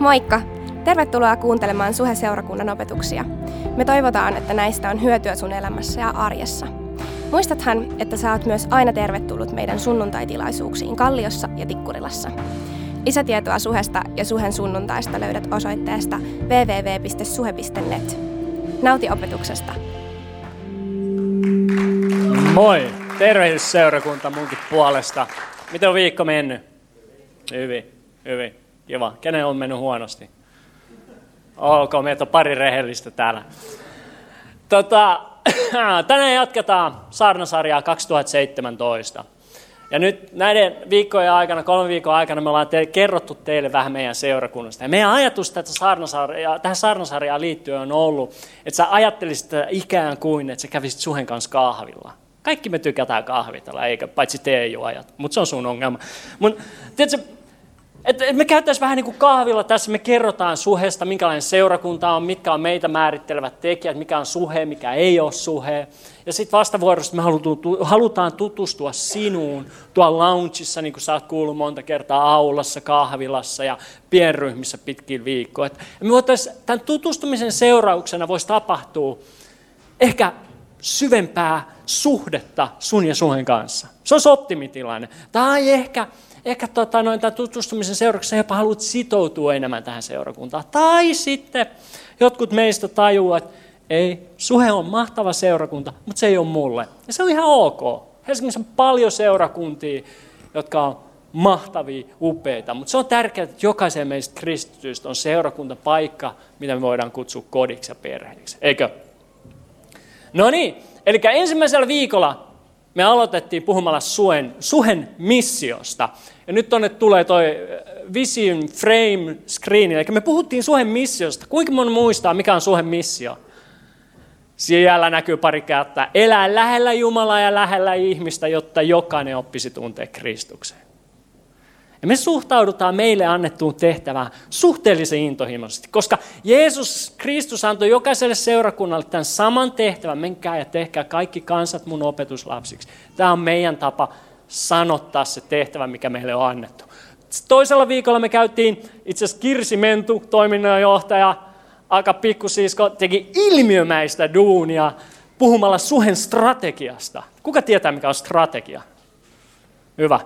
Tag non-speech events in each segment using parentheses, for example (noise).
Moikka! Tervetuloa kuuntelemaan Suhe-seurakunnan opetuksia. Me toivotaan, että näistä on hyötyä sun elämässä ja arjessa. Muistathan, että sä oot myös aina tervetullut meidän sunnuntaitilaisuuksiin Kalliossa ja Tikkurilassa. Lisätietoa Suhesta ja Suhen sunnuntaista löydät osoitteesta www.suhe.net. Nauti opetuksesta! Moi! Tervehdys seurakunta munkin puolesta. Miten on viikko mennyt? Hyvin, hyvin. Kiva. Kenen on mennyt huonosti? Ok, meitä on pari rehellistä täällä. Tota, (clears throat) tänään jatketaan saarnasarjaa 2017. Ja nyt näiden viikkojen aikana, kolme viikon aikana, me ollaan te- kerrottu teille vähän meidän seurakunnasta. Ja meidän ajatus tätä saarnasarjaa, tähän saarnasarjaan liittyen on ollut, että sä ajattelisit ikään kuin, että sä kävisit Suhen kanssa kahvilla. Kaikki me tykätään kahvitella, eikä paitsi te ei ajat, mutta se on sun ongelma. Mut, tiedätkö, että et me käyttäisiin vähän niin kuin kahvilla tässä, me kerrotaan suhesta, minkälainen seurakunta on, mitkä on meitä määrittelevät tekijät, mikä on suhe, mikä ei ole suhe. Ja sitten vastavuorossa me halutaan tutustua sinuun tuolla loungeissa, niin kuin sä oot kuullut monta kertaa aulassa, kahvilassa ja pienryhmissä pitkin viikkoa. Et me voitaisiin, tämän tutustumisen seurauksena voisi tapahtua ehkä syvempää suhdetta sun ja suhen kanssa. Se on optimitilanne. Tai ehkä ehkä tota, noin, tämän tutustumisen seurauksena jopa haluat sitoutua enemmän tähän seurakuntaan. Tai sitten jotkut meistä tajuaa, että ei, suhe on mahtava seurakunta, mutta se ei ole mulle. Ja se on ihan ok. Helsingissä on paljon seurakuntia, jotka on mahtavia, upeita, mutta se on tärkeää, että jokaisen meistä kristityistä on seurakuntapaikka, mitä me voidaan kutsua kodiksi ja perheeksi. Eikö? No niin, eli ensimmäisellä viikolla me aloitettiin puhumalla suen, suhen missiosta. Ja nyt tonne tulee toi äh, Vision Frame Screen. Eli me puhuttiin suhen missiosta. Kuinka moni muistaa, mikä on suhen missio? Siellä näkyy pari kättä. Elää lähellä Jumalaa ja lähellä ihmistä, jotta jokainen oppisi tuntea Kristukseen. Ja me suhtaudutaan meille annettuun tehtävään suhteellisen intohimoisesti, koska Jeesus Kristus antoi jokaiselle seurakunnalle tämän saman tehtävän. Menkää ja tehkää kaikki kansat mun opetuslapsiksi. Tämä on meidän tapa sanottaa se tehtävä, mikä meille on annettu. Toisella viikolla me käytiin itse asiassa Kirsi Mentu, toiminnanjohtaja, aika pikkusisko, teki ilmiömäistä duunia puhumalla suhen strategiasta. Kuka tietää, mikä on strategia? Hyvä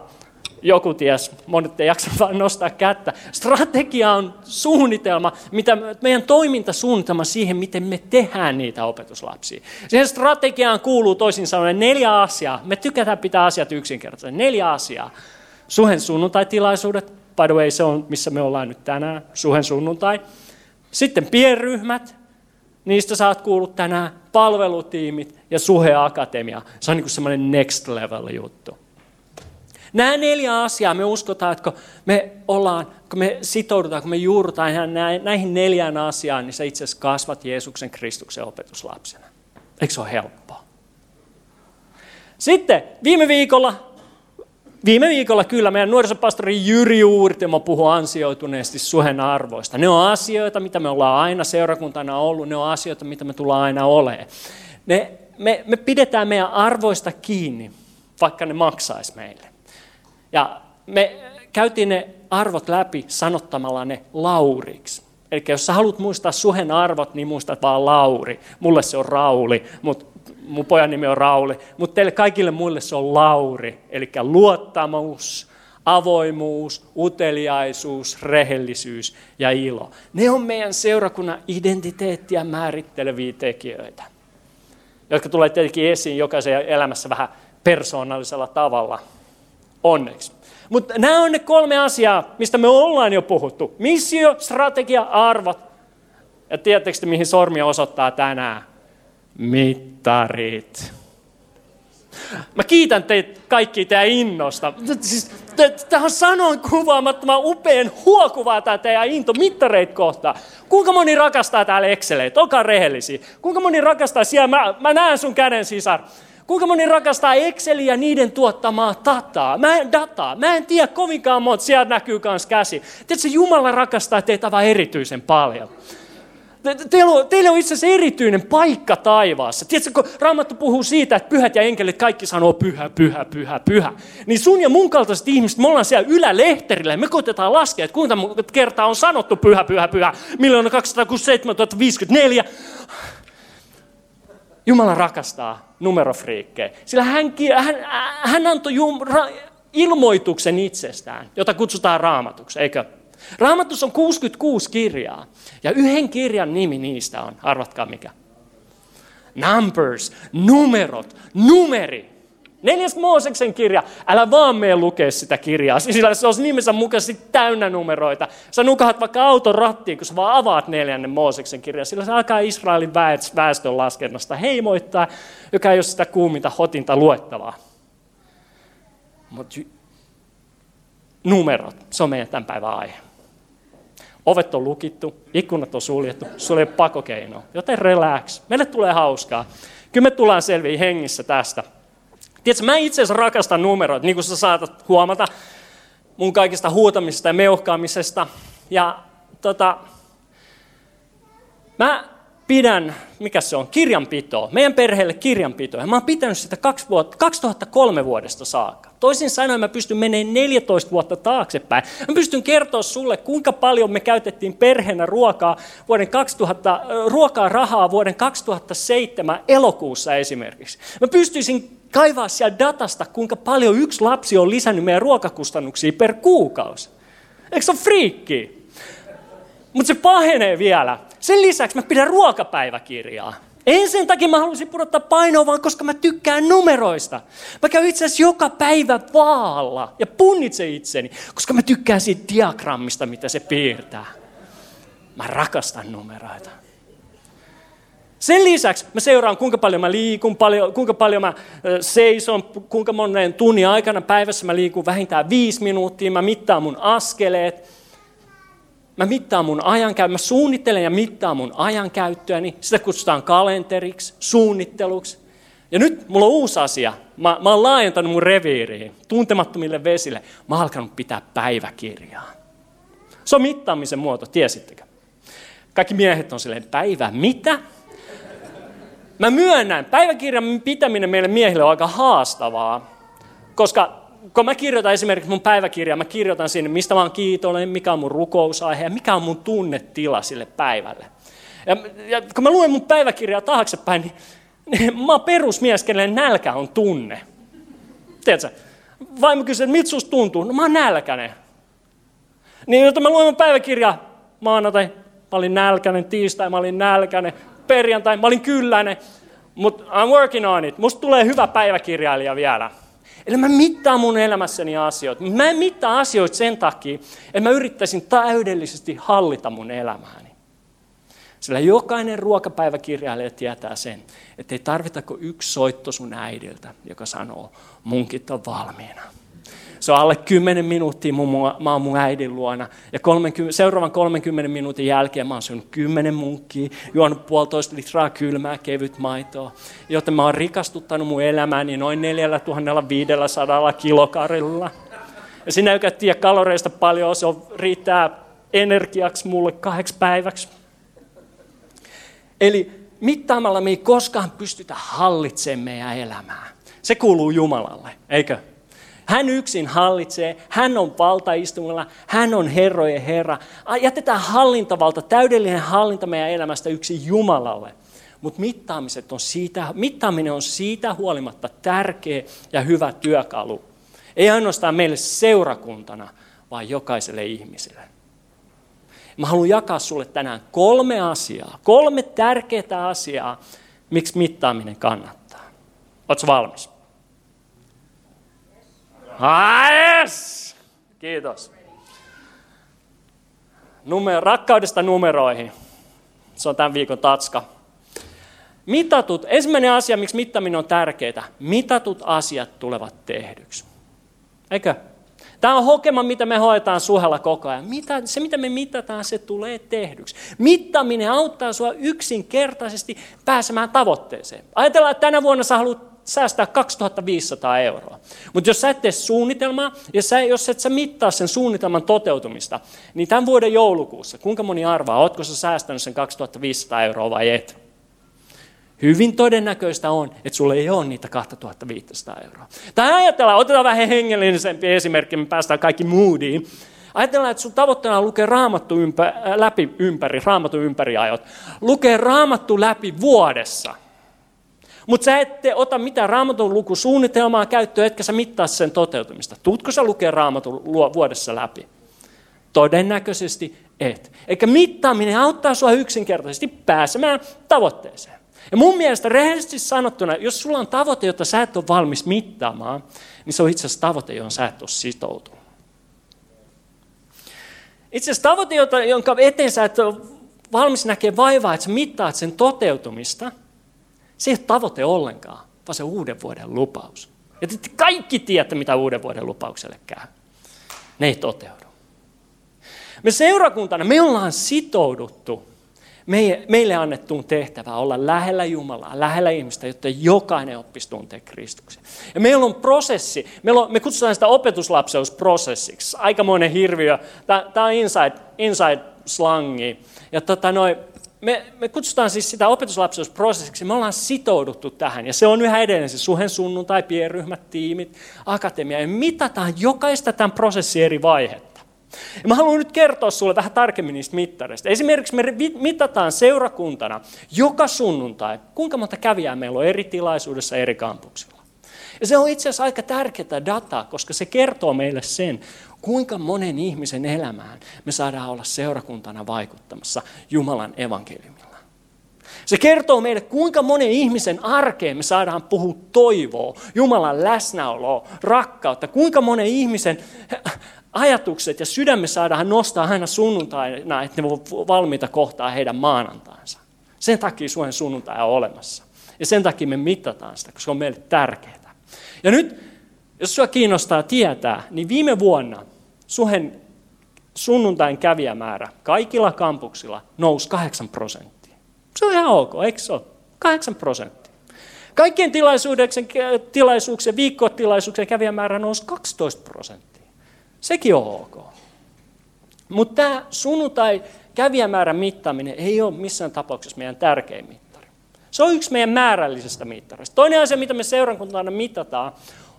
joku ties, monet ei jaksa (laughs) vaan nostaa kättä. Strategia on suunnitelma, mitä meidän toimintasuunnitelma siihen, miten me tehdään niitä opetuslapsia. Siihen strategiaan kuuluu toisin sanoen neljä asiaa. Me tykätään pitää asiat yksinkertaisesti. Neljä asiaa. Suhen sunnuntaitilaisuudet, by the way, se on missä me ollaan nyt tänään, suhen sunnuntai. Sitten pienryhmät, niistä saat kuullut tänään, palvelutiimit ja suheakatemia. Se on niin semmoinen next level juttu. Nämä neljä asiaa me uskotaan, että kun me ollaan, kun me sitoudutaan, kun me juurrutaan näihin neljään asiaan, niin sä itse asiassa kasvat Jeesuksen Kristuksen opetuslapsena. Eikö se ole helppoa? Sitten viime viikolla, viime viikolla kyllä meidän nuorisopastori Jyri Uurtimo puhui ansioituneesti suhen arvoista. Ne on asioita, mitä me ollaan aina seurakuntana ollut, ne on asioita, mitä me tullaan aina olemaan. Ne, me, me pidetään meidän arvoista kiinni, vaikka ne maksaisi meille. Ja me käytiin ne arvot läpi sanottamalla ne lauriksi. Eli jos sä haluat muistaa suhen arvot, niin muistat vaan Lauri. Mulle se on Rauli, mutta mun pojan nimi on Rauli. Mutta teille kaikille muille se on Lauri. Eli luottamus, avoimuus, uteliaisuus, rehellisyys ja ilo. Ne on meidän seurakunnan identiteettiä määritteleviä tekijöitä, jotka tulee tietenkin esiin jokaisen elämässä vähän persoonallisella tavalla – onneksi. Mutta nämä on ne kolme asiaa, mistä me ollaan jo puhuttu. Missio, strategia, arvot. Ja tiedättekö te, mihin sormi osoittaa tänään? Mittarit. Mä kiitän teitä kaikki teidän innosta. Siis, tämä on sanon kuvaamattoman upean huokuvaa tämä teidän into mittareit kohta. Kuinka moni rakastaa täällä Exceleitä? Olkaa rehellisiä. Kuinka moni rakastaa siellä? Mä, mä näen sun käden sisar. Kuinka moni rakastaa Exceliä niiden tuottamaa dataa? Mä en, dataa. Mä en tiedä kovinkaan monta, sieltä näkyy myös käsi. Tiedätkö, Jumala rakastaa teitä vain erityisen paljon. Teillä on, teillä on itse asiassa erityinen paikka taivaassa. Tiedätkö, kun Raamattu puhuu siitä, että pyhät ja enkelit kaikki sanoo pyhä, pyhä, pyhä, pyhä. Niin sun ja mun kaltaiset ihmiset, me ollaan siellä ylälehterillä ja me koitetaan laskea, että kuinka kertaa on sanottu pyhä, pyhä, pyhä. Miljoona 267 054. Jumala rakastaa numerofriikkejä, sillä hän, hän, hän antoi jum, ra, ilmoituksen itsestään, jota kutsutaan raamatuksi, eikö? Raamatus on 66 kirjaa, ja yhden kirjan nimi niistä on, arvatkaa mikä. Numbers, numerot, numeri. Neljäs Mooseksen kirja, älä vaan mene lukea sitä kirjaa, sillä se olisi nimensä mukaisesti täynnä numeroita. Sä nukahat vaikka auton rattiin, kun sä vaan avaat neljännen Mooseksen kirjan, sillä se alkaa Israelin väestön laskennasta heimoittaa, joka ei ole sitä kuuminta hotinta luettavaa. Mutta numerot, se on meidän tämän päivän aihe. Ovet on lukittu, ikkunat on suljettu, sulla ei ole pakokeinoa, joten relax. Meille tulee hauskaa. Kyllä me tullaan selviä hengissä tästä. Tiedätkö, mä itse asiassa rakastan numeroita, niin kuin sä saatat huomata mun kaikista huutamisesta ja meuhkaamisesta. Ja tota, mä pidän, mikä se on, kirjanpitoa, meidän perheelle kirjanpitoa. Ja mä oon pitänyt sitä kaksi vuotta, 2003 vuodesta saakka. Toisin sanoen mä pystyn menemään 14 vuotta taaksepäin. Mä pystyn kertoa sulle, kuinka paljon me käytettiin perheenä ruokaa, vuoden 2000, ruokaa rahaa vuoden 2007 elokuussa esimerkiksi. Mä pystyisin kaivaa siellä datasta, kuinka paljon yksi lapsi on lisännyt meidän ruokakustannuksia per kuukausi. Eikö se ole friikki? Mutta se pahenee vielä. Sen lisäksi mä pidän ruokapäiväkirjaa. En sen takia mä haluaisin pudottaa painoa, vaan koska mä tykkään numeroista. Mä käyn itse asiassa joka päivä vaalla ja punnitsen itseni, koska mä tykkään siitä diagrammista, mitä se piirtää. Mä rakastan numeroita. Sen lisäksi mä seuraan, kuinka paljon mä liikun, paljon, kuinka paljon mä seison, kuinka monen tunnin aikana päivässä mä liikun vähintään viisi minuuttia. Mä mittaan mun askeleet. Mä mittaan mun ajankäyttöä, mä suunnittelen ja mittaan mun ajankäyttöäni. Sitä kutsutaan kalenteriksi, suunnitteluksi. Ja nyt mulla on uusi asia. Mä, mä oon laajentanut mun reviiriin, tuntemattomille vesille. Mä oon alkanut pitää päiväkirjaa. Se on mittaamisen muoto, tiesittekö? Kaikki miehet on silleen, päivä mitä? Mä myönnän, päiväkirjan pitäminen meille miehille on aika haastavaa, koska kun mä kirjoitan esimerkiksi mun päiväkirjaa, mä kirjoitan sinne, mistä mä oon kiitollinen, mikä on mun rukousaihe ja mikä on mun tunnetila sille päivälle. Ja, ja kun mä luen mun päiväkirjaa taaksepäin, niin, niin mä oon perusmies, kenelle nälkä on tunne. Tiedätkö? Vaimo kysyy, että miltä susta tuntuu? No mä oon nälkäinen. Niin, jotta mä luen mun päiväkirjaa maanantai, mä olin nälkäinen, tiistai mä olin nälkäinen, perjantai, mä olin kylläinen, mutta I'm working on it. Musta tulee hyvä päiväkirjailija vielä. Eli mä mittaan mun elämässäni asioita. Mä en mittaa asioita sen takia, että mä yrittäisin täydellisesti hallita mun elämääni. Sillä jokainen ruokapäiväkirjailija tietää sen, että ei tarvita kuin yksi soitto sun äidiltä, joka sanoo, munkit on valmiina. Se on alle 10 minuuttia, mun, mä oon mun äidin luona. Ja 30, seuraavan 30 minuutin jälkeen mä oon syönyt 10 munkkia, juonut puolitoista litraa kylmää kevyt maitoa. Joten mä oon rikastuttanut mun elämääni noin 4500 kilokarilla. Ja sinä, joka tiedä kaloreista paljon, se on, riittää energiaksi mulle kahdeksi päiväksi. Eli mittaamalla me ei koskaan pystytä hallitsemaan meidän elämää. Se kuuluu Jumalalle, eikö? Hän yksin hallitsee, hän on valtaistumilla, hän on herrojen herra. Jätetään hallintavalta, täydellinen hallinta meidän elämästä yksi Jumalalle. Mutta mittaamiset on siitä, mittaaminen on siitä huolimatta tärkeä ja hyvä työkalu. Ei ainoastaan meille seurakuntana, vaan jokaiselle ihmiselle. Mä haluan jakaa sulle tänään kolme asiaa, kolme tärkeää asiaa, miksi mittaaminen kannattaa. Oletko valmis? Ah, yes! Kiitos. Numer- rakkaudesta numeroihin. Se on tämän viikon tatska. Mitatut, ensimmäinen asia, miksi mittaminen on tärkeää, mitatut asiat tulevat tehdyksi. Eikö? Tämä on hokema, mitä me hoetaan suhella koko ajan. Mitä, se, mitä me mitataan, se tulee tehdyksi. Mittaminen auttaa sinua yksinkertaisesti pääsemään tavoitteeseen. Ajatellaan, että tänä vuonna sä haluat säästää 2500 euroa. Mutta jos sä et tee suunnitelmaa, ja sä, jos et sä mittaa sen suunnitelman toteutumista, niin tämän vuoden joulukuussa, kuinka moni arvaa, ootko sä säästänyt sen 2500 euroa vai et? Hyvin todennäköistä on, että sulla ei ole niitä 2500 euroa. Tai ajatellaan, otetaan vähän hengellisempi esimerkki, me päästään kaikki moodiin. Ajatellaan, että sun tavoitteena on lukea raamattu ympä, äh, läpi ympäri, raamattu ympäri ajot. Lukee raamattu läpi vuodessa. Mutta sä et ota mitään raamatun lukusuunnitelmaa käyttöön, etkä sä mittaa sen toteutumista. Tuutko sä lukea raamatun vuodessa läpi? Todennäköisesti et. Eikä mittaaminen auttaa sua yksinkertaisesti pääsemään tavoitteeseen. Ja mun mielestä rehellisesti sanottuna, jos sulla on tavoite, jota sä et ole valmis mittaamaan, niin se on itse asiassa tavoite, johon sä et ole sitoutunut. Itse asiassa tavoite, jonka eteen sä et ole valmis näkee vaivaa, että sä mittaat sen toteutumista, se ei ole tavoite ollenkaan, vaan se uuden vuoden lupaus. Ja te kaikki tiedätte, mitä uuden vuoden lupaukselle käy. Ne ei toteudu. Me seurakuntana, me ollaan sitouduttu meille annettuun tehtävään olla lähellä Jumalaa, lähellä ihmistä, jotta jokainen oppisi tuntea Kristuksen. Ja meillä on prosessi, meillä on, me kutsutaan sitä opetuslapseusprosessiksi, aikamoinen hirviö, tämä on inside, inside slangi. Ja tota noi, me, me kutsutaan siis sitä opetuslapseusprosessiksi, me ollaan sitouduttu tähän, ja se on yhä edelleen se suhen sunnuntai, pienryhmät, tiimit, akatemia, ja mitataan jokaista tämän prosessin eri vaihetta. Ja mä haluan nyt kertoa sulle vähän tarkemmin niistä mittareista. Esimerkiksi me mitataan seurakuntana joka sunnuntai, kuinka monta kävijää meillä on eri tilaisuudessa eri kampuksilla. Ja se on itse asiassa aika tärkeää dataa, koska se kertoo meille sen, kuinka monen ihmisen elämään me saadaan olla seurakuntana vaikuttamassa Jumalan evankeliumilla. Se kertoo meille, kuinka monen ihmisen arkeen me saadaan puhua toivoa, Jumalan läsnäoloa, rakkautta, kuinka monen ihmisen ajatukset ja sydämme saadaan nostaa aina sunnuntaina, että ne ovat valmiita kohtaa heidän maanantaansa. Sen takia Suomen sunnuntai on olemassa. Ja sen takia me mitataan sitä, koska se on meille tärkeää. Ja nyt, jos sinua kiinnostaa tietää, niin viime vuonna Suhen sunnuntain kävijämäärä kaikilla kampuksilla nousi 8 prosenttia. Se on ihan ok, eikö se ole? 8 prosenttia. Kaikkien tilaisuuksien, viikkotilaisuuksien kävijämäärä nousi 12 prosenttia. Sekin on ok. Mutta tämä sunnuntai kävijämäärän mittaaminen ei ole missään tapauksessa meidän tärkein mittari. Se on yksi meidän määrällisestä mittarista. Toinen asia, mitä me seurakuntana mitataan,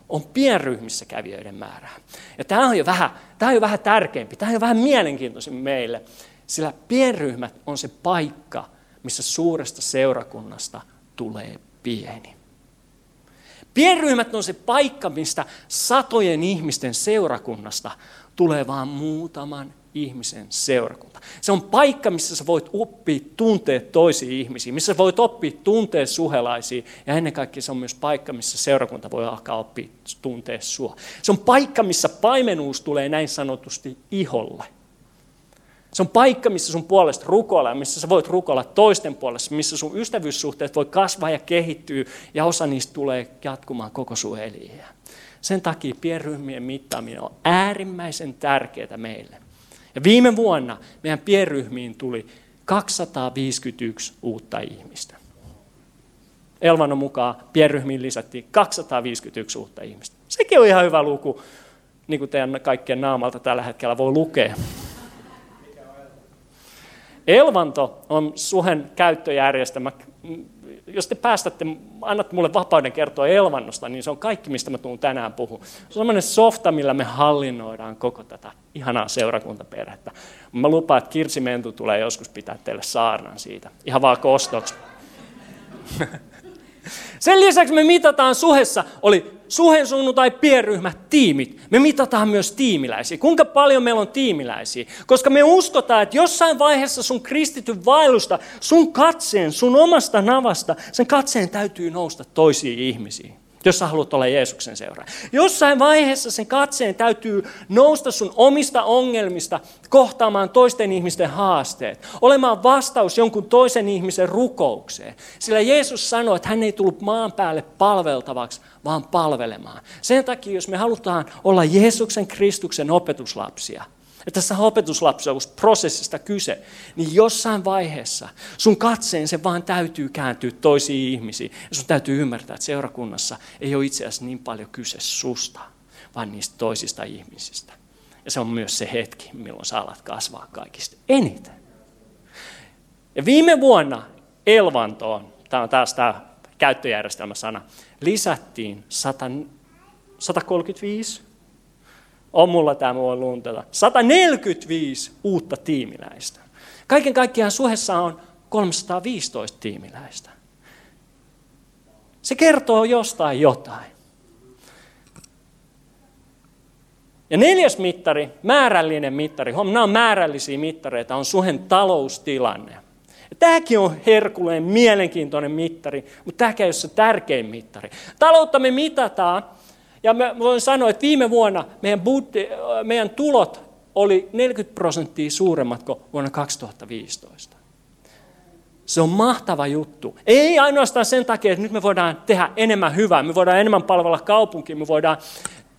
on pienryhmissä kävijöiden määrää. Ja tämä on jo vähän, tämä on jo vähän tärkeämpi, tämä on jo vähän mielenkiintoisempi meille, sillä pienryhmät on se paikka, missä suuresta seurakunnasta tulee pieni. Pienryhmät on se paikka, mistä satojen ihmisten seurakunnasta tulee vain muutaman ihmisen seurakunta. Se on paikka, missä sä voit oppia tuntee toisia ihmisiä, missä sä voit oppia tuntee suhelaisia, ja ennen kaikkea se on myös paikka, missä seurakunta voi alkaa oppia tuntee sua. Se on paikka, missä paimenuus tulee näin sanotusti iholle. Se on paikka, missä sun puolesta rukoilla, missä sä voit rukoilla toisten puolesta, missä sun ystävyyssuhteet voi kasvaa ja kehittyä, ja osa niistä tulee jatkumaan koko sun eliä. Sen takia pienryhmien mittaaminen on äärimmäisen tärkeää meille. Ja viime vuonna meidän pienryhmiin tuli 251 uutta ihmistä. Elvanon mukaan pienryhmiin lisättiin 251 uutta ihmistä. Sekin on ihan hyvä luku, niin kuin teidän kaikkien naamalta tällä hetkellä voi lukea. Elvanto on suhen käyttöjärjestelmä. Jos te päästätte, annatte mulle vapauden kertoa Elvannosta, niin se on kaikki, mistä mä tuun tänään puhun. Se on sellainen softa, millä me hallinnoidaan koko tätä ihanaa seurakuntaperhettä. Mä lupaan, että Kirsi Mentu tulee joskus pitää teille saarnan siitä. Ihan vaan kostoksi. (laughs) Sen lisäksi me mitataan suhessa, oli suhen sunnuntai pienryhmät, tiimit. Me mitataan myös tiimiläisiä. Kuinka paljon meillä on tiimiläisiä? Koska me uskotaan, että jossain vaiheessa sun kristityn vaellusta, sun katseen, sun omasta navasta, sen katseen täytyy nousta toisiin ihmisiin jos sä haluat olla Jeesuksen seuraaja. Jossain vaiheessa sen katseen täytyy nousta sun omista ongelmista kohtaamaan toisten ihmisten haasteet, olemaan vastaus jonkun toisen ihmisen rukoukseen. Sillä Jeesus sanoi, että hän ei tullut maan päälle palveltavaksi, vaan palvelemaan. Sen takia, jos me halutaan olla Jeesuksen Kristuksen opetuslapsia, että tässä opetuslapsuusprosessista kyse, niin jossain vaiheessa sun katseen se vaan täytyy kääntyä toisiin ihmisiin. Ja sun täytyy ymmärtää, että seurakunnassa ei ole itse asiassa niin paljon kyse susta, vaan niistä toisista ihmisistä. Ja se on myös se hetki, milloin sä alat kasvaa kaikista eniten. Ja viime vuonna Elvantoon, tämä on taas tämä käyttöjärjestelmäsana, lisättiin 100, 135 on mulla tämä voi luntata. 145 uutta tiimiläistä. Kaiken kaikkiaan suhessa on 315 tiimiläistä. Se kertoo jostain jotain. Ja neljäs mittari, määrällinen mittari, nämä on määrällisiä mittareita, on suhen taloustilanne. Tämäkin on herkuleen mielenkiintoinen mittari, mutta tämäkin ei ole se tärkein mittari. Taloutta me mitataan ja mä voin sanoa, että viime vuonna meidän, budde, meidän tulot oli 40 prosenttia suuremmat kuin vuonna 2015. Se on mahtava juttu. Ei ainoastaan sen takia, että nyt me voidaan tehdä enemmän hyvää, me voidaan enemmän palvella kaupunkia, me voidaan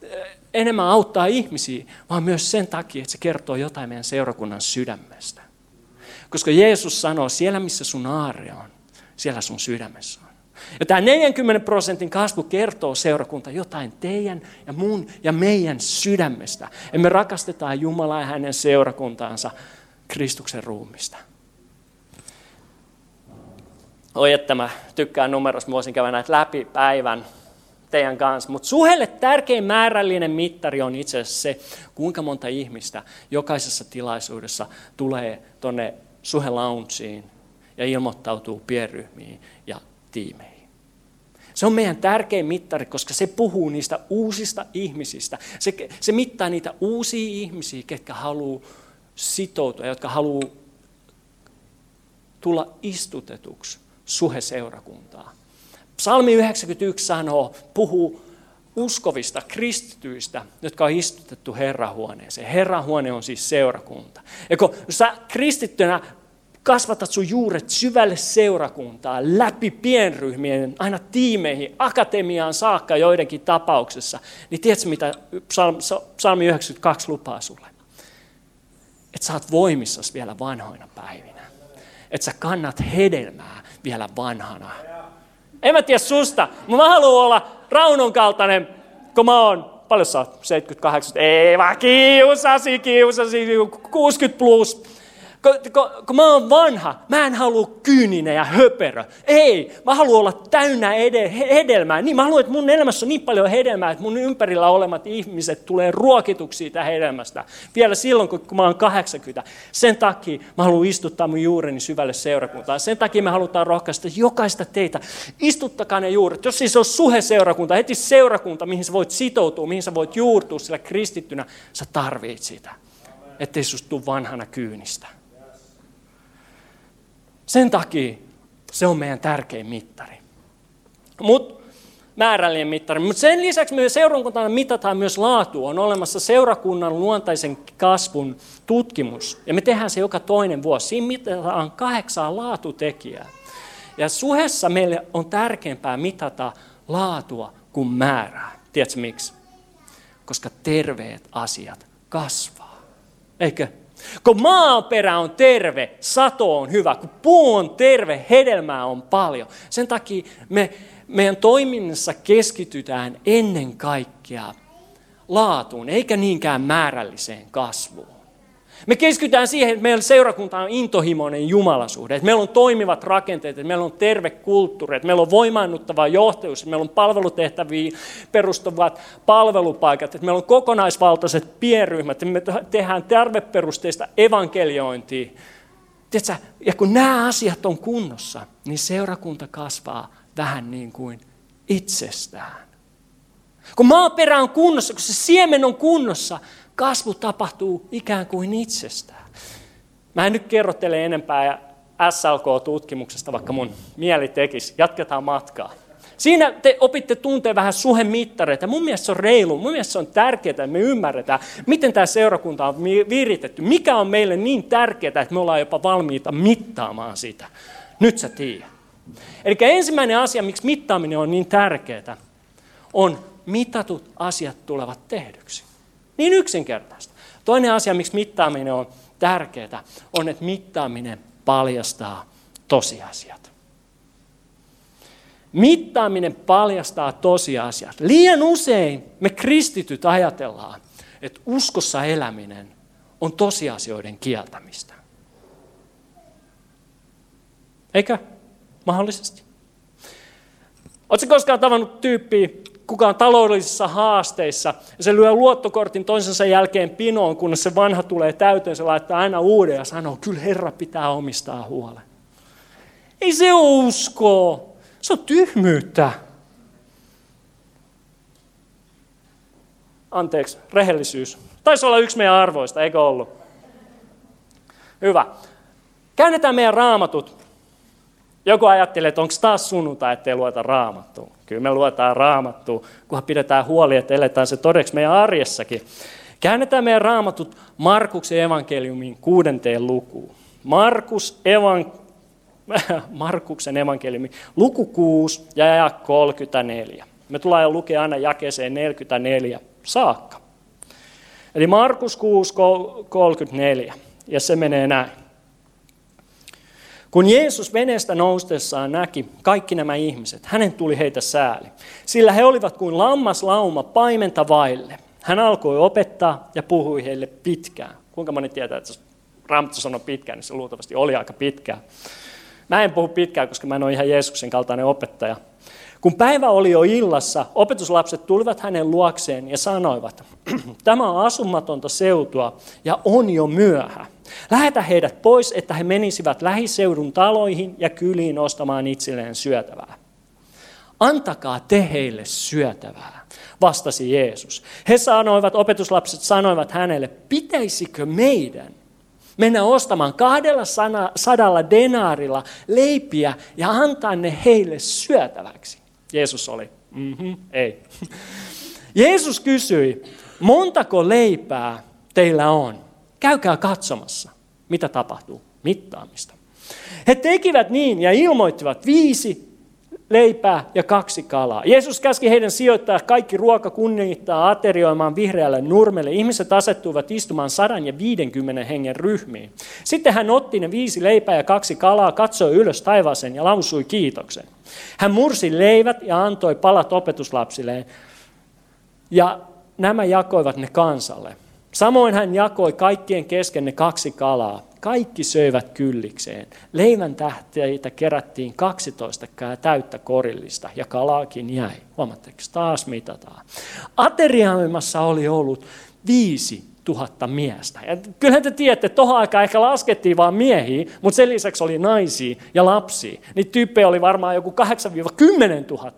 eh, enemmän auttaa ihmisiä, vaan myös sen takia, että se kertoo jotain meidän seurakunnan sydämestä. Koska Jeesus sanoo, siellä missä sun aare on, siellä sun sydämessä on. Ja tämä 40 prosentin kasvu kertoo seurakunta jotain teidän ja mun ja meidän sydämestä. Ja me rakastetaan Jumalaa ja hänen seurakuntaansa Kristuksen ruumista. Oi, että mä tykkään numerosta, mä voisin käydä näitä läpi päivän teidän kanssa. Mutta suhelle tärkein määrällinen mittari on itse asiassa se, kuinka monta ihmistä jokaisessa tilaisuudessa tulee tuonne suhe ja ilmoittautuu pienryhmiin ja tiimeihin. Se on meidän tärkein mittari, koska se puhuu niistä uusista ihmisistä. Se, se mittaa niitä uusia ihmisiä, ketkä haluaa sitoutua, jotka haluaa tulla istutetuksi suheseurakuntaa. Psalmi 91 sanoo, puhuu uskovista, kristityistä, jotka on istutettu Herrahuoneeseen. Herrahuone on siis seurakunta. Ja kun sä kristittynä kasvatat sun juuret syvälle seurakuntaan, läpi pienryhmien, aina tiimeihin, akatemiaan saakka joidenkin tapauksessa, niin tiedätkö mitä psalmi 92 lupaa sulle? Että sä oot voimissasi vielä vanhoina päivinä. Että sä kannat hedelmää vielä vanhana. En mä tiedä susta, mutta mä haluan olla Raunon kaltainen, kun mä oon, paljon sä oot, 78, ei vaan kiusasi, kiusasi, 60 plus kun, kun, kun mä oon vanha, mä en halua kyyninen ja höperö. Ei, mä haluan olla täynnä ede, hedelmää. Niin, mä haluan, että mun elämässä on niin paljon hedelmää, että mun ympärillä olemat ihmiset tulee ruokituksi siitä hedelmästä. Vielä silloin, kun, kun mä oon 80. Sen takia mä haluan istuttaa mun juureni syvälle seurakuntaan. Sen takia me halutaan rohkaista jokaista teitä. Istuttakaa ne juuret. Jos siis on suhe seurakunta, heti seurakunta, mihin sä voit sitoutua, mihin sä voit juurtua sillä kristittynä, sä tarvit sitä. Ettei susta vanhana kyynistä. Sen takia se on meidän tärkein mittari. Mut, määrällinen mittari. Mutta sen lisäksi me seurakuntana mitataan myös laatu. On olemassa seurakunnan luontaisen kasvun tutkimus. Ja me tehdään se joka toinen vuosi. Siinä mitataan kahdeksaa laatutekijää. Ja suhessa meille on tärkeämpää mitata laatua kuin määrää. Tiedätkö miksi? Koska terveet asiat kasvaa. Eikö? Kun maaperä on terve, sato on hyvä. Kun puu on terve, hedelmää on paljon. Sen takia me, meidän toiminnassa keskitytään ennen kaikkea laatuun, eikä niinkään määrällisen kasvuun. Me keskitytään siihen, että meillä seurakunta on intohimoinen jumalasuhde, että meillä on toimivat rakenteet, että meillä on terve kulttuuri, että meillä on voimaannuttava johtajuus, että meillä on palvelutehtäviin perustuvat palvelupaikat, että meillä on kokonaisvaltaiset pienryhmät, että me tehdään tarveperusteista evankeliointia. Tiedätkö, ja kun nämä asiat on kunnossa, niin seurakunta kasvaa vähän niin kuin itsestään. Kun maaperä on kunnossa, kun se siemen on kunnossa, kasvu tapahtuu ikään kuin itsestään. Mä en nyt kerro teille enempää SLK-tutkimuksesta, vaikka mun mieli tekisi. Jatketaan matkaa. Siinä te opitte tuntea vähän suhemittareita. Mun mielestä se on reilu, mun mielestä se on tärkeää, että me ymmärretään, miten tämä seurakunta on viritetty. Mikä on meille niin tärkeää, että me ollaan jopa valmiita mittaamaan sitä. Nyt sä tiedät. Eli ensimmäinen asia, miksi mittaaminen on niin tärkeää, on mitatut asiat tulevat tehdyksi. Niin yksinkertaista. Toinen asia, miksi mittaaminen on tärkeää, on, että mittaaminen paljastaa tosiasiat. Mittaaminen paljastaa tosiasiat. Liian usein me kristityt ajatellaan, että uskossa eläminen on tosiasioiden kieltämistä. Eikö? Mahdollisesti. Oletko koskaan tavannut tyyppiä, kuka on taloudellisissa haasteissa, ja se lyö luottokortin toisensa jälkeen pinoon, kunnes se vanha tulee täyteen, se laittaa aina uuden ja sanoo, kyllä Herra pitää omistaa huolen. Ei se ole uskoa, se on tyhmyyttä. Anteeksi, rehellisyys. Taisi olla yksi meidän arvoista, eikö ollut? Hyvä. Käännetään meidän raamatut. Joku ajattelee, että onko taas sunnuntai, ettei lueta raamattua. Kyllä me luetaan raamattua, kunhan pidetään huoli, että eletään se todeksi meidän arjessakin. Käännetään meidän raamatut Markuksen evankeliumin kuudenteen lukuun. Markus evan... (laughs) Markuksen evankeliumi, luku 6 ja 34. Me tullaan jo lukea aina jakeeseen 44 saakka. Eli Markus 6, 34, ja se menee näin. Kun Jeesus veneestä noustessaan näki kaikki nämä ihmiset, hänen tuli heitä sääli, sillä he olivat kuin lammaslauma paimenta vaille. Hän alkoi opettaa ja puhui heille pitkään. Kuinka moni tietää, että Raamattu sanoi pitkään, niin se luultavasti oli aika pitkään. Mä en puhu pitkään, koska mä en ole ihan Jeesuksen kaltainen opettaja. Kun päivä oli jo illassa, opetuslapset tulivat hänen luokseen ja sanoivat, (clears throat) tämä on asumatonta seutua ja on jo myöhä. Lähetä heidät pois, että he menisivät lähiseudun taloihin ja kyliin ostamaan itselleen syötävää. Antakaa te heille syötävää, vastasi Jeesus. He sanoivat, opetuslapset sanoivat hänelle, pitäisikö meidän mennä ostamaan kahdella sadalla denaarilla leipiä ja antaa ne heille syötäväksi. Jeesus oli, mm-hmm, ei. (laughs) Jeesus kysyi, montako leipää teillä on? Käykää katsomassa, mitä tapahtuu. Mittaamista. He tekivät niin ja ilmoittivat viisi leipää ja kaksi kalaa. Jeesus käski heidän sijoittaa kaikki ruoka kunnioittaa aterioimaan vihreälle nurmelle. Ihmiset asettuivat istumaan sadan ja viidenkymmenen hengen ryhmiin. Sitten hän otti ne viisi leipää ja kaksi kalaa, katsoi ylös taivaaseen ja lausui kiitoksen. Hän mursi leivät ja antoi palat opetuslapsilleen. Ja nämä jakoivat ne kansalle. Samoin hän jakoi kaikkien kesken ne kaksi kalaa. Kaikki söivät kyllikseen. Leivän tähteitä kerättiin 12 täyttä korillista ja kalaakin jäi. Huomatteko, taas mitataan. Ateriaimassa oli ollut viisi tuhatta miestä. Ja kyllähän te tiedätte, että tuohon aikaan ehkä laskettiin vain miehiä, mutta sen lisäksi oli naisia ja lapsia. Niitä tyyppejä oli varmaan joku 8-10 000.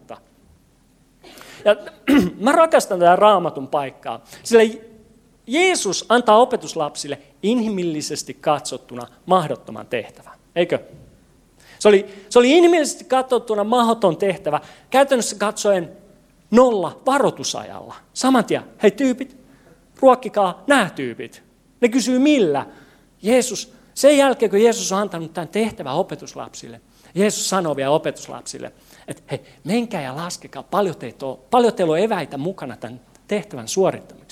Ja (clears throat) mä rakastan tätä raamatun paikkaa, sillä Jeesus antaa opetuslapsille inhimillisesti katsottuna mahdottoman tehtävän. Eikö? Se oli, se oli inhimillisesti katsottuna mahdoton tehtävä. Käytännössä katsoen nolla varoitusajalla. Saman tien, hei tyypit, ruokkikaa nämä tyypit. Ne kysyy millä. Jeesus, sen jälkeen kun Jeesus on antanut tämän tehtävän opetuslapsille, Jeesus sanoo vielä opetuslapsille, että hei, menkää ja laskekaa, paljon, teitä on, teillä on eväitä mukana tämän tehtävän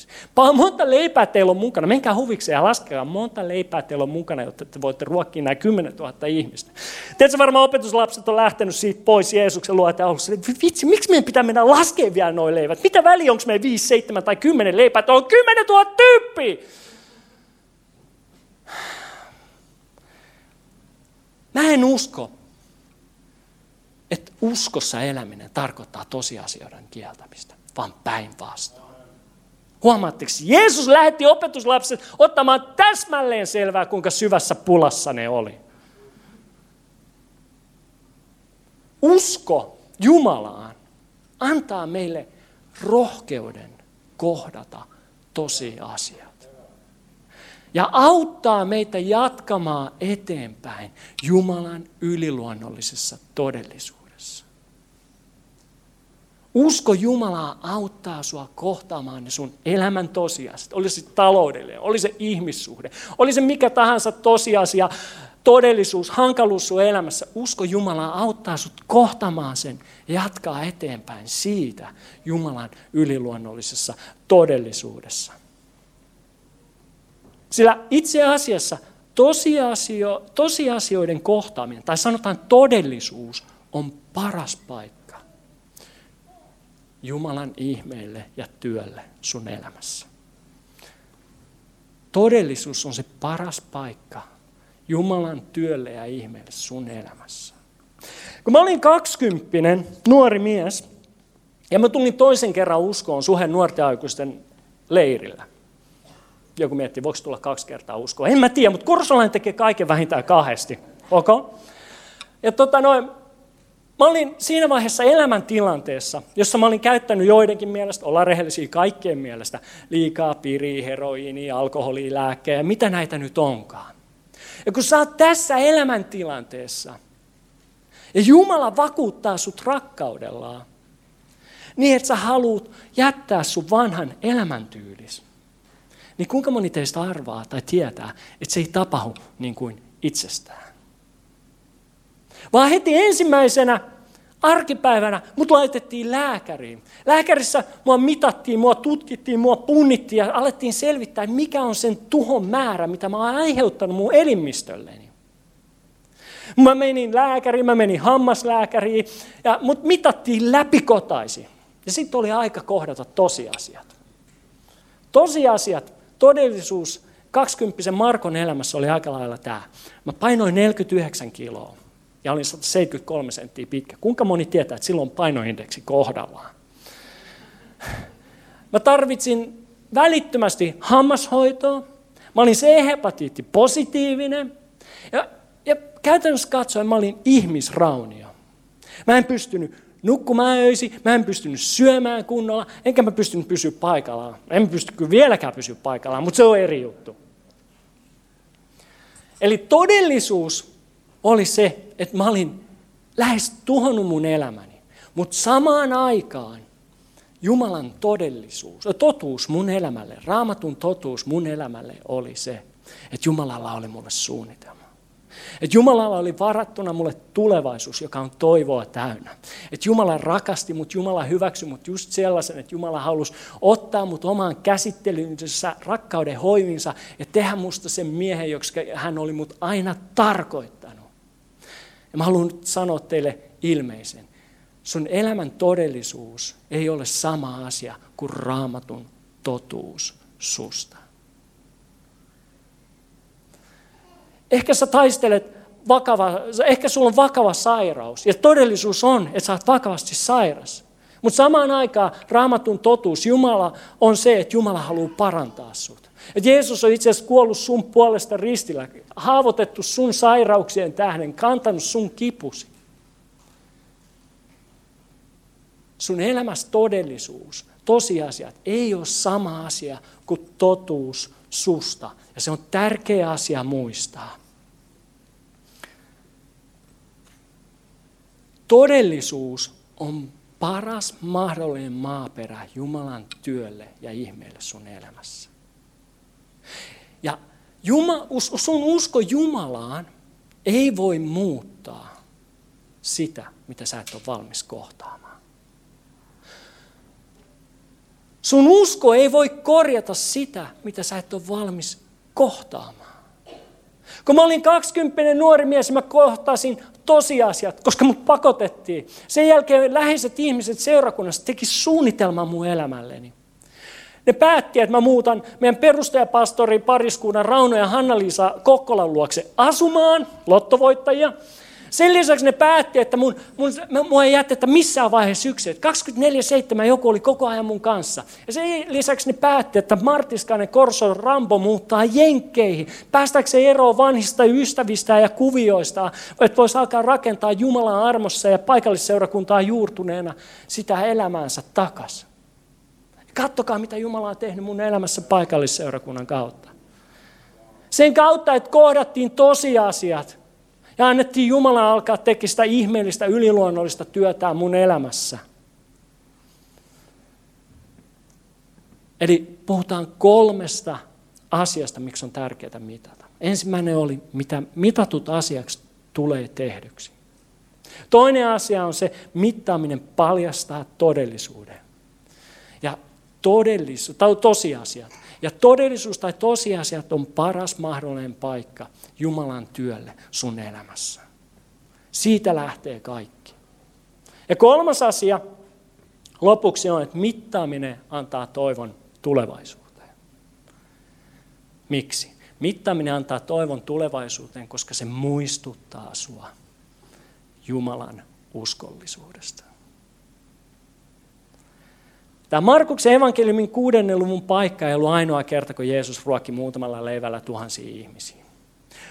suorittamiseksi. Monta leipää teillä on mukana. Menkää huvikseen ja laskekaa, monta leipää teillä on mukana, jotta te voitte ruokkia nämä 10 000 ihmistä. Tiedätkö, varmaan opetuslapset on lähtenyt siitä pois Jeesuksen luo, että alussa, vitsi, miksi meidän pitää mennä laskemaan vielä noin leivät? Mitä väliä, onko meidän 5, 7 tai 10 leipää? Että on 10 000 tyyppiä! Mä en usko, että uskossa eläminen tarkoittaa tosiasioiden kieltämistä, vaan päinvastoin. Huomaatteko, Jeesus lähetti opetuslapset ottamaan täsmälleen selvää, kuinka syvässä pulassa ne oli. Usko Jumalaan antaa meille rohkeuden kohdata tosiasiat. Ja auttaa meitä jatkamaan eteenpäin Jumalan yliluonnollisessa todellisuudessa. Usko Jumalaa auttaa sua kohtaamaan ne sun elämän tosiasiat. Oli se taloudellinen, oli se ihmissuhde, oli se mikä tahansa tosiasia, todellisuus, hankaluus sun elämässä. Usko Jumalaa auttaa sut kohtaamaan sen ja jatkaa eteenpäin siitä Jumalan yliluonnollisessa todellisuudessa. Sillä itse asiassa tosiasio, tosiasioiden kohtaaminen, tai sanotaan todellisuus, on paras paikka Jumalan ihmeille ja työlle sun elämässä. Todellisuus on se paras paikka Jumalan työlle ja ihmeelle sun elämässä. Kun mä olin kaksikymppinen nuori mies, ja mä tulin toisen kerran uskoon suhen nuorten aikuisten leirillä. Joku miettii, voiko tulla kaksi kertaa uskoa. En mä tiedä, mutta kursolainen tekee kaiken vähintään kahdesti. Okay? Ja tota noin, mä olin siinä vaiheessa elämäntilanteessa, jossa mä olin käyttänyt joidenkin mielestä, olla rehellisiä kaikkien mielestä, liikaa piriä, heroiini, alkoholia, lääkkejä, mitä näitä nyt onkaan. Ja kun sä oot tässä elämäntilanteessa, ja Jumala vakuuttaa sut rakkaudellaan, niin että sä haluat jättää sun vanhan elämäntyylis, niin kuinka moni teistä arvaa tai tietää, että se ei tapahdu niin kuin itsestään? Vaan heti ensimmäisenä arkipäivänä mut laitettiin lääkäriin. Lääkärissä mua mitattiin, mua tutkittiin, mua punnittiin ja alettiin selvittää, mikä on sen tuhon määrä, mitä mä oon aiheuttanut mun elimistölleni. Mä menin lääkäriin, mä menin hammaslääkäriin, ja mut mitattiin läpikotaisin. Ja sitten oli aika kohdata tosiasiat. Tosiasiat, todellisuus 20 Markon elämässä oli aika lailla tämä. Mä painoin 49 kiloa ja olin 173 senttiä pitkä. Kuinka moni tietää, että silloin painoindeksi kohdallaan? Mä tarvitsin välittömästi hammashoitoa. Mä olin C-hepatiitti positiivinen. Ja, ja käytännössä katsoen mä olin ihmisraunio. Mä en pystynyt nukkumaan öisi, mä en pystynyt syömään kunnolla, enkä mä pystynyt pysyä paikallaan. En pysty kyllä vieläkään pysyä paikallaan, mutta se on eri juttu. Eli todellisuus oli se, että mä olin lähes tuhonnut mun elämäni. Mutta samaan aikaan Jumalan todellisuus, totuus mun elämälle, raamatun totuus mun elämälle oli se, että Jumalalla oli mulle suunnitelma. Että Jumalalla oli varattuna mulle tulevaisuus, joka on toivoa täynnä. Että Jumala rakasti mut, Jumala hyväksyi mut just sellaisen, että Jumala halusi ottaa mut omaan käsittelynsä, rakkauden hoivinsa ja tehdä musta sen miehen, joksi hän oli mut aina tarkoittanut. Ja mä haluan nyt sanoa teille ilmeisen. Sun elämän todellisuus ei ole sama asia kuin raamatun totuus susta. Ehkä sä taistelet vakava, ehkä sulla on vakava sairaus. Ja todellisuus on, että sä oot vakavasti sairas. Mutta samaan aikaan raamatun totuus, Jumala on se, että Jumala haluaa parantaa sut. Et Jeesus on itse asiassa kuollut sun puolesta ristillä, haavoitettu sun sairauksien tähden, kantanut sun kipusi. Sun elämässä todellisuus, tosiasiat ei ole sama asia kuin totuus susta. Ja se on tärkeä asia muistaa. Todellisuus on paras mahdollinen maaperä Jumalan työlle ja ihmeelle sun elämässä. Ja Juma, sun usko Jumalaan ei voi muuttaa sitä, mitä sä et ole valmis kohtaamaan. Sun usko ei voi korjata sitä, mitä sä et ole valmis kohtaamaan. Kun mä olin 20 nuori mies, mä kohtasin tosiasiat, koska mut pakotettiin. Sen jälkeen läheiset ihmiset seurakunnassa teki suunnitelman mun elämälleni. Ne päätti, että mä muutan meidän perustajapastori pariskunnan Rauno ja Hanna-Liisa Kokkolan luokse asumaan, lottovoittajia. Sen lisäksi ne päätti, että mun, mun, mua ei jätetä missään vaiheessa yksin. 24-7 joku oli koko ajan mun kanssa. Ja sen lisäksi ne päätti, että Martiskainen Korso Rambo muuttaa jenkkeihin. Päästäkseen eroon vanhista ystävistä ja kuvioista, että voisi alkaa rakentaa Jumalan armossa ja paikallisseurakuntaa juurtuneena sitä elämäänsä takas. Kattokaa, mitä Jumala on tehnyt mun elämässä paikallisseurakunnan kautta. Sen kautta, että kohdattiin tosiasiat, ja annettiin Jumala alkaa tekemään sitä ihmeellistä, yliluonnollista työtään mun elämässä. Eli puhutaan kolmesta asiasta, miksi on tärkeää mitata. Ensimmäinen oli, mitä mitatut asiaksi tulee tehdyksi. Toinen asia on se, mittaaminen paljastaa todellisuuden. Todellisuus, tai tosiasiat. Ja todellisuus tai tosiasiat on paras mahdollinen paikka Jumalan työlle sun elämässä. Siitä lähtee kaikki. Ja kolmas asia lopuksi on, että mittaaminen antaa toivon tulevaisuuteen. Miksi? Mittaaminen antaa toivon tulevaisuuteen, koska se muistuttaa sua Jumalan uskollisuudesta. Tämä Markuksen evankeliumin kuudennen luvun paikka ei ollut ainoa kerta, kun Jeesus ruokki muutamalla leivällä tuhansia ihmisiä.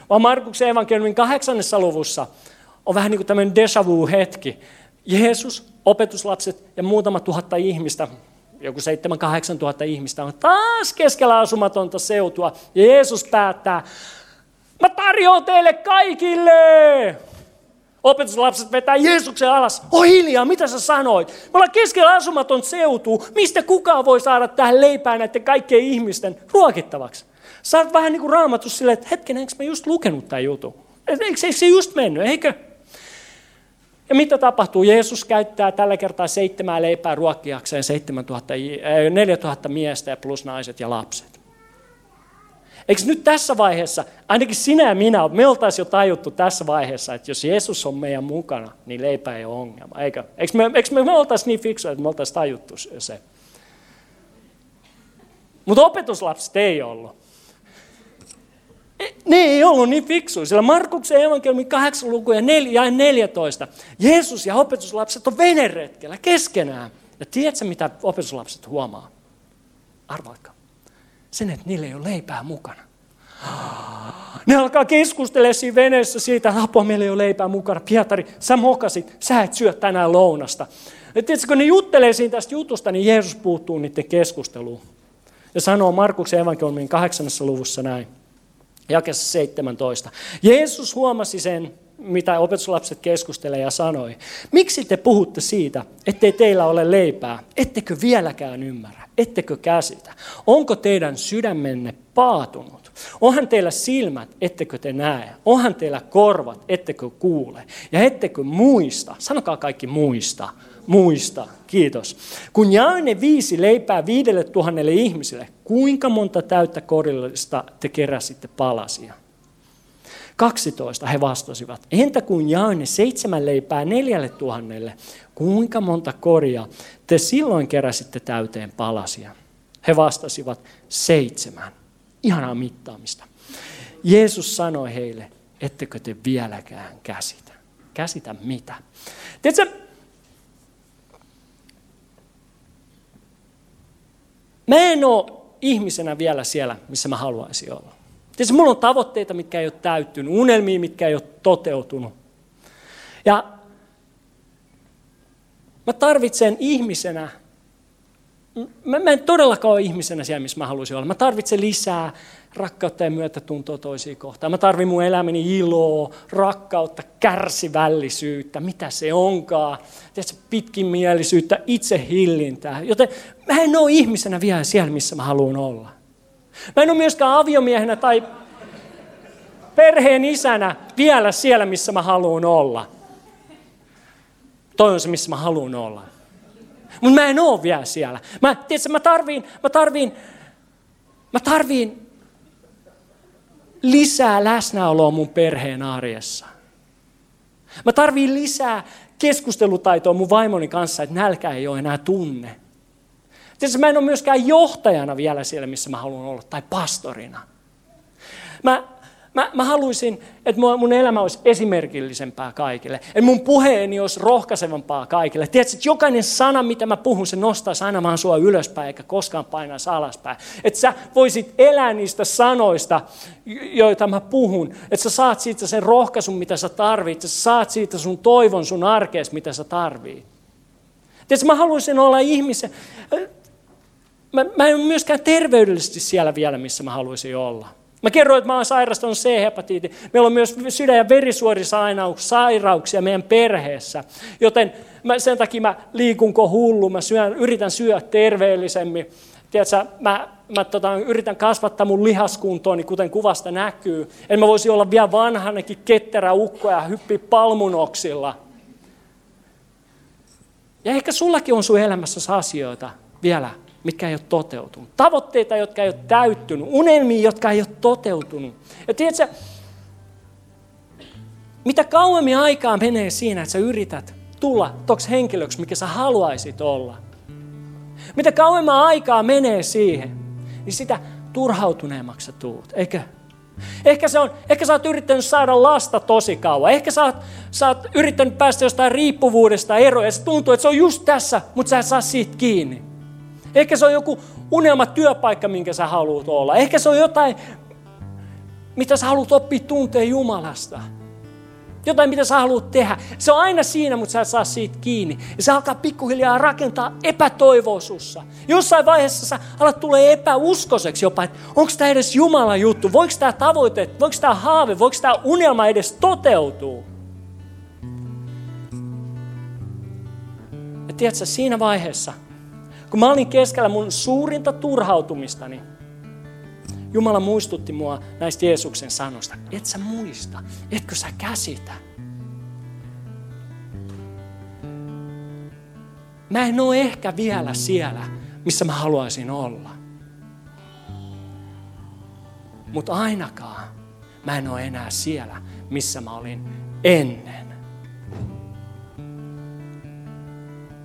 Vaan Markuksen evankeliumin kahdeksannessa luvussa on vähän niin kuin tämmöinen déjà vu-hetki. Jeesus, opetuslapset ja muutama tuhatta ihmistä, joku 7-8 tuhatta ihmistä on taas keskellä asumatonta seutua. Ja Jeesus päättää, mä tarjoan teille kaikille Opetuslapset vetää Jeesuksen alas. O hiljaa, mitä sä sanoit? Me ollaan keskellä asumaton seutu. Mistä kukaan voi saada tähän leipää näiden kaikkien ihmisten ruokittavaksi? Sä oot vähän niin kuin raamatus silleen, että hetken, eikö mä just lukenut tämän jutun? Eikö se just mennyt, eikö? Ja mitä tapahtuu? Jeesus käyttää tällä kertaa seitsemää leipää ruokkiakseen 4000 miestä ja plus naiset ja lapset. Eikö nyt tässä vaiheessa, ainakin sinä ja minä, me oltaisiin jo tajuttu tässä vaiheessa, että jos Jeesus on meidän mukana, niin leipä ei ole ongelma. Eikö? Eikö me, eikö me, me oltaisiin niin fiksuja, että me oltaisiin tajuttu se? Mutta opetuslapset ei ollut. Ne ei ollut niin fiksuja, sillä Markuksen evankeliumin 8 luku ja 14. Jeesus ja opetuslapset on veneretkellä keskenään. Ja tiedätkö, mitä opetuslapset huomaa? Arvaatko? Sen, että niillä ei ole leipää mukana. Ne alkaa keskustella siinä veneessä siitä, apua, meillä ei ole leipää mukana. Pietari, sä mokasit, sä et syö tänään lounasta. Ja tiedätkö, kun ne juttelee siinä tästä jutusta, niin Jeesus puuttuu niiden keskusteluun. Ja sanoo Markuksen evankeliumin kahdeksannessa luvussa näin, jakessa 17. Jeesus huomasi sen, mitä opetuslapset keskustelevat ja sanoi. Miksi te puhutte siitä, ettei teillä ole leipää? Ettekö vieläkään ymmärrä? Ettekö käsitä? Onko teidän sydämenne paatunut? Onhan teillä silmät, ettekö te näe? Onhan teillä korvat, ettekö kuule? Ja ettekö muista? Sanokaa kaikki muista. Muista. Kiitos. Kun jaoin ne viisi leipää viidelle tuhannelle ihmiselle, kuinka monta täyttä korillista te keräsitte palasia? 12 he vastasivat. Entä kun jaoin ne seitsemän leipää neljälle tuhannelle, kuinka monta koria te silloin keräsitte täyteen palasia? He vastasivat seitsemän. Ihanaa mittaamista. Jeesus sanoi heille, ettekö te vieläkään käsitä. Käsitä mitä? Tiedätkö, mä en ole ihmisenä vielä siellä, missä mä haluaisin olla. Tietysti mulla on tavoitteita, mitkä ei ole täyttynyt, unelmia, mitkä ei ole toteutunut. Ja mä tarvitsen ihmisenä, mä, mä en todellakaan ole ihmisenä siellä, missä mä haluaisin olla. Mä tarvitsen lisää rakkautta ja myötätuntoa toisiin kohtaan. Mä tarvitsen mun elämäni iloa, rakkautta, kärsivällisyyttä, mitä se onkaan. Tiedätkö, pitkimielisyyttä, itsehillintää. Joten mä en ole ihmisenä vielä siellä, missä mä haluan olla. Mä en ole myöskään aviomiehenä tai perheen isänä vielä siellä, missä mä haluan olla. Toi on se, missä mä haluan olla. Mutta mä en ole vielä siellä. Mä, tiedätkö, mä tarviin, mä tarviin, mä tarviin lisää läsnäoloa mun perheen arjessa. Mä tarviin lisää keskustelutaitoa mun vaimoni kanssa, että nälkä ei ole enää tunne. Tietysti mä en ole myöskään johtajana vielä siellä, missä mä haluan olla, tai pastorina. Mä, mä, mä haluaisin, että mun elämä olisi esimerkillisempää kaikille. Että mun puheeni olisi rohkaisevampaa kaikille. Tiedätkö, että jokainen sana, mitä mä puhun, se nostaisi aina vaan sua ylöspäin, eikä koskaan painaisi alaspäin. Että sä voisit elää niistä sanoista, joita mä puhun. Että sä saat siitä sen rohkaisun, mitä sä tarvitset. Sä saat siitä sun toivon sun arkees, mitä sä tarvitset. Tiedätkö, mä haluaisin olla ihmisen, mä, mä en ole myöskään terveydellisesti siellä vielä, missä mä haluaisin olla. Mä kerroin, että mä oon sairastanut C-hepatiitin. Meillä on myös sydän- ja verisuorisairauksia meidän perheessä. Joten mä, sen takia mä liikunko hullu, mä syön, yritän syödä terveellisemmin. Tiedätkö, mä, mä tota, yritän kasvattaa mun lihaskuntooni, kuten kuvasta näkyy. En mä voisi olla vielä vanhanakin ketterä ukko ja hyppi palmunoksilla. Ja ehkä sullakin on sun elämässä asioita vielä, mitkä ei ole toteutunut. Tavoitteita, jotka ei ole täyttynyt. Unelmia, jotka ei ole toteutunut. Ja tiedätkö, mitä kauemmin aikaa menee siinä, että sä yrität tulla toks henkilöksi, mikä sä haluaisit olla. Mitä kauemmin aikaa menee siihen, niin sitä turhautuneemmaksi sä tuut, eikö? Ehkä, se on, ehkä sä oot yrittänyt saada lasta tosi kauan. Ehkä sä oot, sä oot yrittänyt päästä jostain riippuvuudesta eroon ja se tuntuu, että se on just tässä, mutta sä et saa siitä kiinni. Ehkä se on joku unelma työpaikka, minkä sä haluat olla. Ehkä se on jotain, mitä sä haluat oppia tuntea Jumalasta. Jotain, mitä sä haluat tehdä. Se on aina siinä, mutta sä et saa siitä kiinni. Ja se alkaa pikkuhiljaa rakentaa epätoivoa sussa. Jossain vaiheessa sä alat tulee epäuskoiseksi jopa, että onko tämä edes Jumalan juttu? Voiko tämä tavoite, voiko tämä haave, voiko tämä unelma edes toteutua? Ja tiedätkö, siinä vaiheessa, kun mä olin keskellä mun suurinta turhautumistani, Jumala muistutti mua näistä Jeesuksen sanoista. Et sä muista, etkö sä käsitä? Mä en ole ehkä vielä siellä, missä mä haluaisin olla. Mutta ainakaan mä en ole enää siellä, missä mä olin ennen.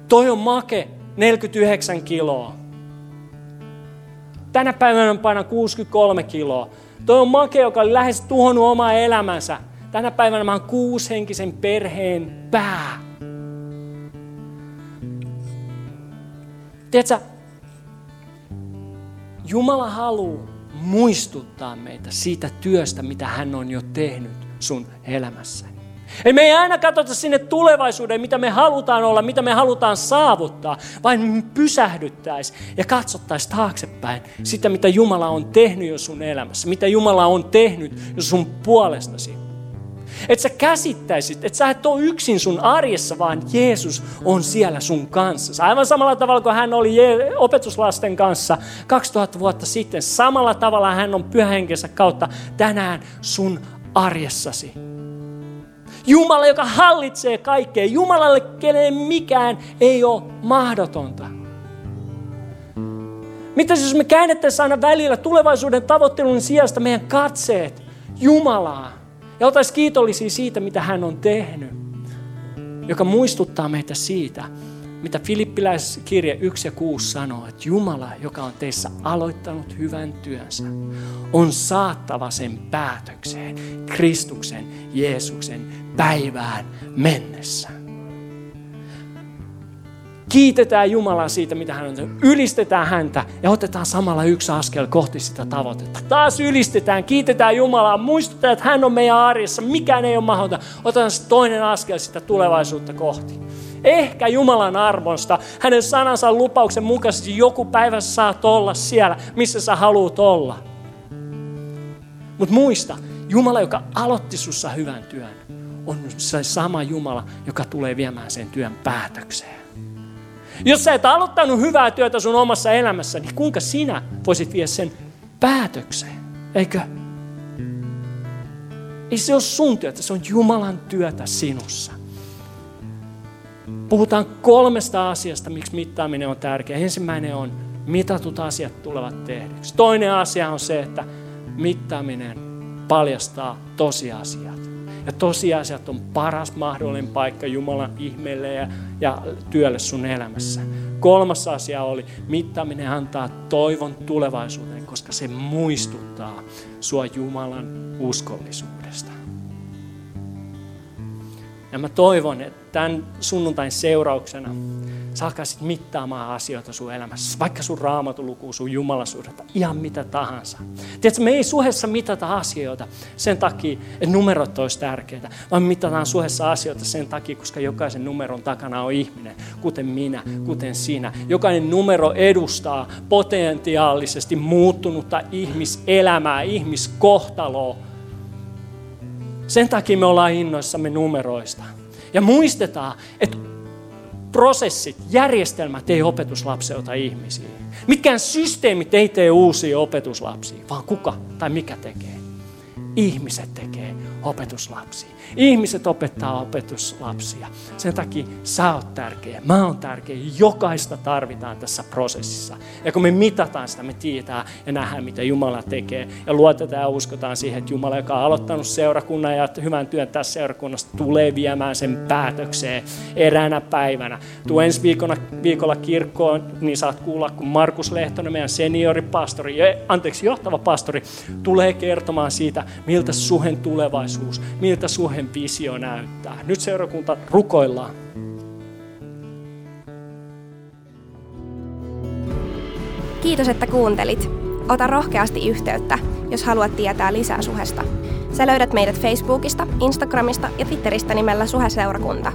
Toi on make 49 kiloa. Tänä päivänä painaa 63 kiloa. Toi on make, joka oli lähes tuhonnut omaa elämänsä. Tänä päivänä mä oon kuushenkisen perheen pää. Tiedätkö, Jumala haluaa muistuttaa meitä siitä työstä, mitä hän on jo tehnyt sun elämässä. Ei me ei aina katsota sinne tulevaisuuteen, mitä me halutaan olla, mitä me halutaan saavuttaa, vaan pysähdyttäisi ja katsottaisi taaksepäin sitä, mitä Jumala on tehnyt jo sun elämässä, mitä Jumala on tehnyt jo sun puolestasi. Että sä käsittäisit, että sä et ole yksin sun arjessa, vaan Jeesus on siellä sun kanssa. Aivan samalla tavalla kuin hän oli opetuslasten kanssa 2000 vuotta sitten. Samalla tavalla hän on pyhähenkensä kautta tänään sun arjessasi. Jumala, joka hallitsee kaikkea. Jumalalle, keneen mikään ei ole mahdotonta. Mitä jos me käännettäisiin aina välillä tulevaisuuden tavoittelun sijasta meidän katseet Jumalaa ja oltaisiin kiitollisia siitä, mitä hän on tehnyt, joka muistuttaa meitä siitä, mitä Filippiläiskirje 1 ja 6 sanoo, että Jumala, joka on teissä aloittanut hyvän työnsä, on saattava sen päätökseen Kristuksen, Jeesuksen päivään mennessä. Kiitetään Jumalaa siitä, mitä hän on tehnyt. Ylistetään häntä ja otetaan samalla yksi askel kohti sitä tavoitetta. Taas ylistetään, kiitetään Jumalaa, muistutetaan, että hän on meidän arjessa. Mikään ei ole mahdotonta. Otetaan toinen askel sitä tulevaisuutta kohti. Ehkä Jumalan armosta, hänen sanansa lupauksen mukaisesti joku päivä saat olla siellä, missä sä haluat olla. Mutta muista, Jumala, joka aloitti sussa hyvän työn, on se sama Jumala, joka tulee viemään sen työn päätökseen. Jos sä et aloittanut hyvää työtä sun omassa elämässä, niin kuinka sinä voisit viedä sen päätökseen? Eikö? Ei se ole sun työtä, se on Jumalan työtä sinussa. Puhutaan kolmesta asiasta, miksi mittaaminen on tärkeä. Ensimmäinen on, mitatut asiat tulevat tehdyksi. Toinen asia on se, että mittaaminen paljastaa tosiasiat. Ja tosiasiat on paras mahdollinen paikka Jumalan ihmeelle ja, ja työlle sun elämässä. Kolmas asia oli, mittaaminen antaa toivon tulevaisuuteen, koska se muistuttaa sua Jumalan uskollisuudesta. Ja mä toivon, että tämän sunnuntain seurauksena sä alkaisit mittaamaan asioita sun elämässä, vaikka sun raamatuluku, sun jumalasuhdetta, ihan mitä tahansa. Tiedätkö, me ei suhessa mitata asioita sen takia, että numerot olisi tärkeitä, vaan mitataan suhessa asioita sen takia, koska jokaisen numeron takana on ihminen, kuten minä, kuten sinä. Jokainen numero edustaa potentiaalisesti muuttunutta ihmiselämää, ihmiskohtaloa. Sen takia me ollaan innoissamme numeroista. Ja muistetaan, että prosessit, järjestelmät ei opetuslapseuta ihmisiä. Mitkään systeemit ei tee uusia opetuslapsia, vaan kuka tai mikä tekee. Ihmiset tekee opetuslapsia. Ihmiset opettaa opetuslapsia. Sen takia sä oot tärkeä, mä oon tärkeä. Jokaista tarvitaan tässä prosessissa. Ja kun me mitataan sitä, me tiedetään ja nähdään, mitä Jumala tekee. Ja luotetaan ja uskotaan siihen, että Jumala, joka on aloittanut seurakunnan ja hyvän työn tässä seurakunnassa, tulee viemään sen päätökseen eräänä päivänä. Tuu ensi viikolla, viikolla kirkkoon, niin saat kuulla, kun Markus Lehtonen, meidän senioripastori, anteeksi, johtava pastori, tulee kertomaan siitä, miltä suhen tulevaisuus, miltä suhen visio näyttää. Nyt seurakunta rukoillaan. Kiitos, että kuuntelit. Ota rohkeasti yhteyttä, jos haluat tietää lisää suhesta. Sä löydät meidät Facebookista, Instagramista ja Twitteristä nimellä Suhe-seurakunta.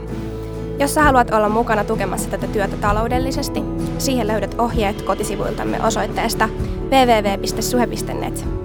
Jos sä haluat olla mukana tukemassa tätä työtä taloudellisesti, siihen löydät ohjeet kotisivuiltamme osoitteesta www.suhe.net.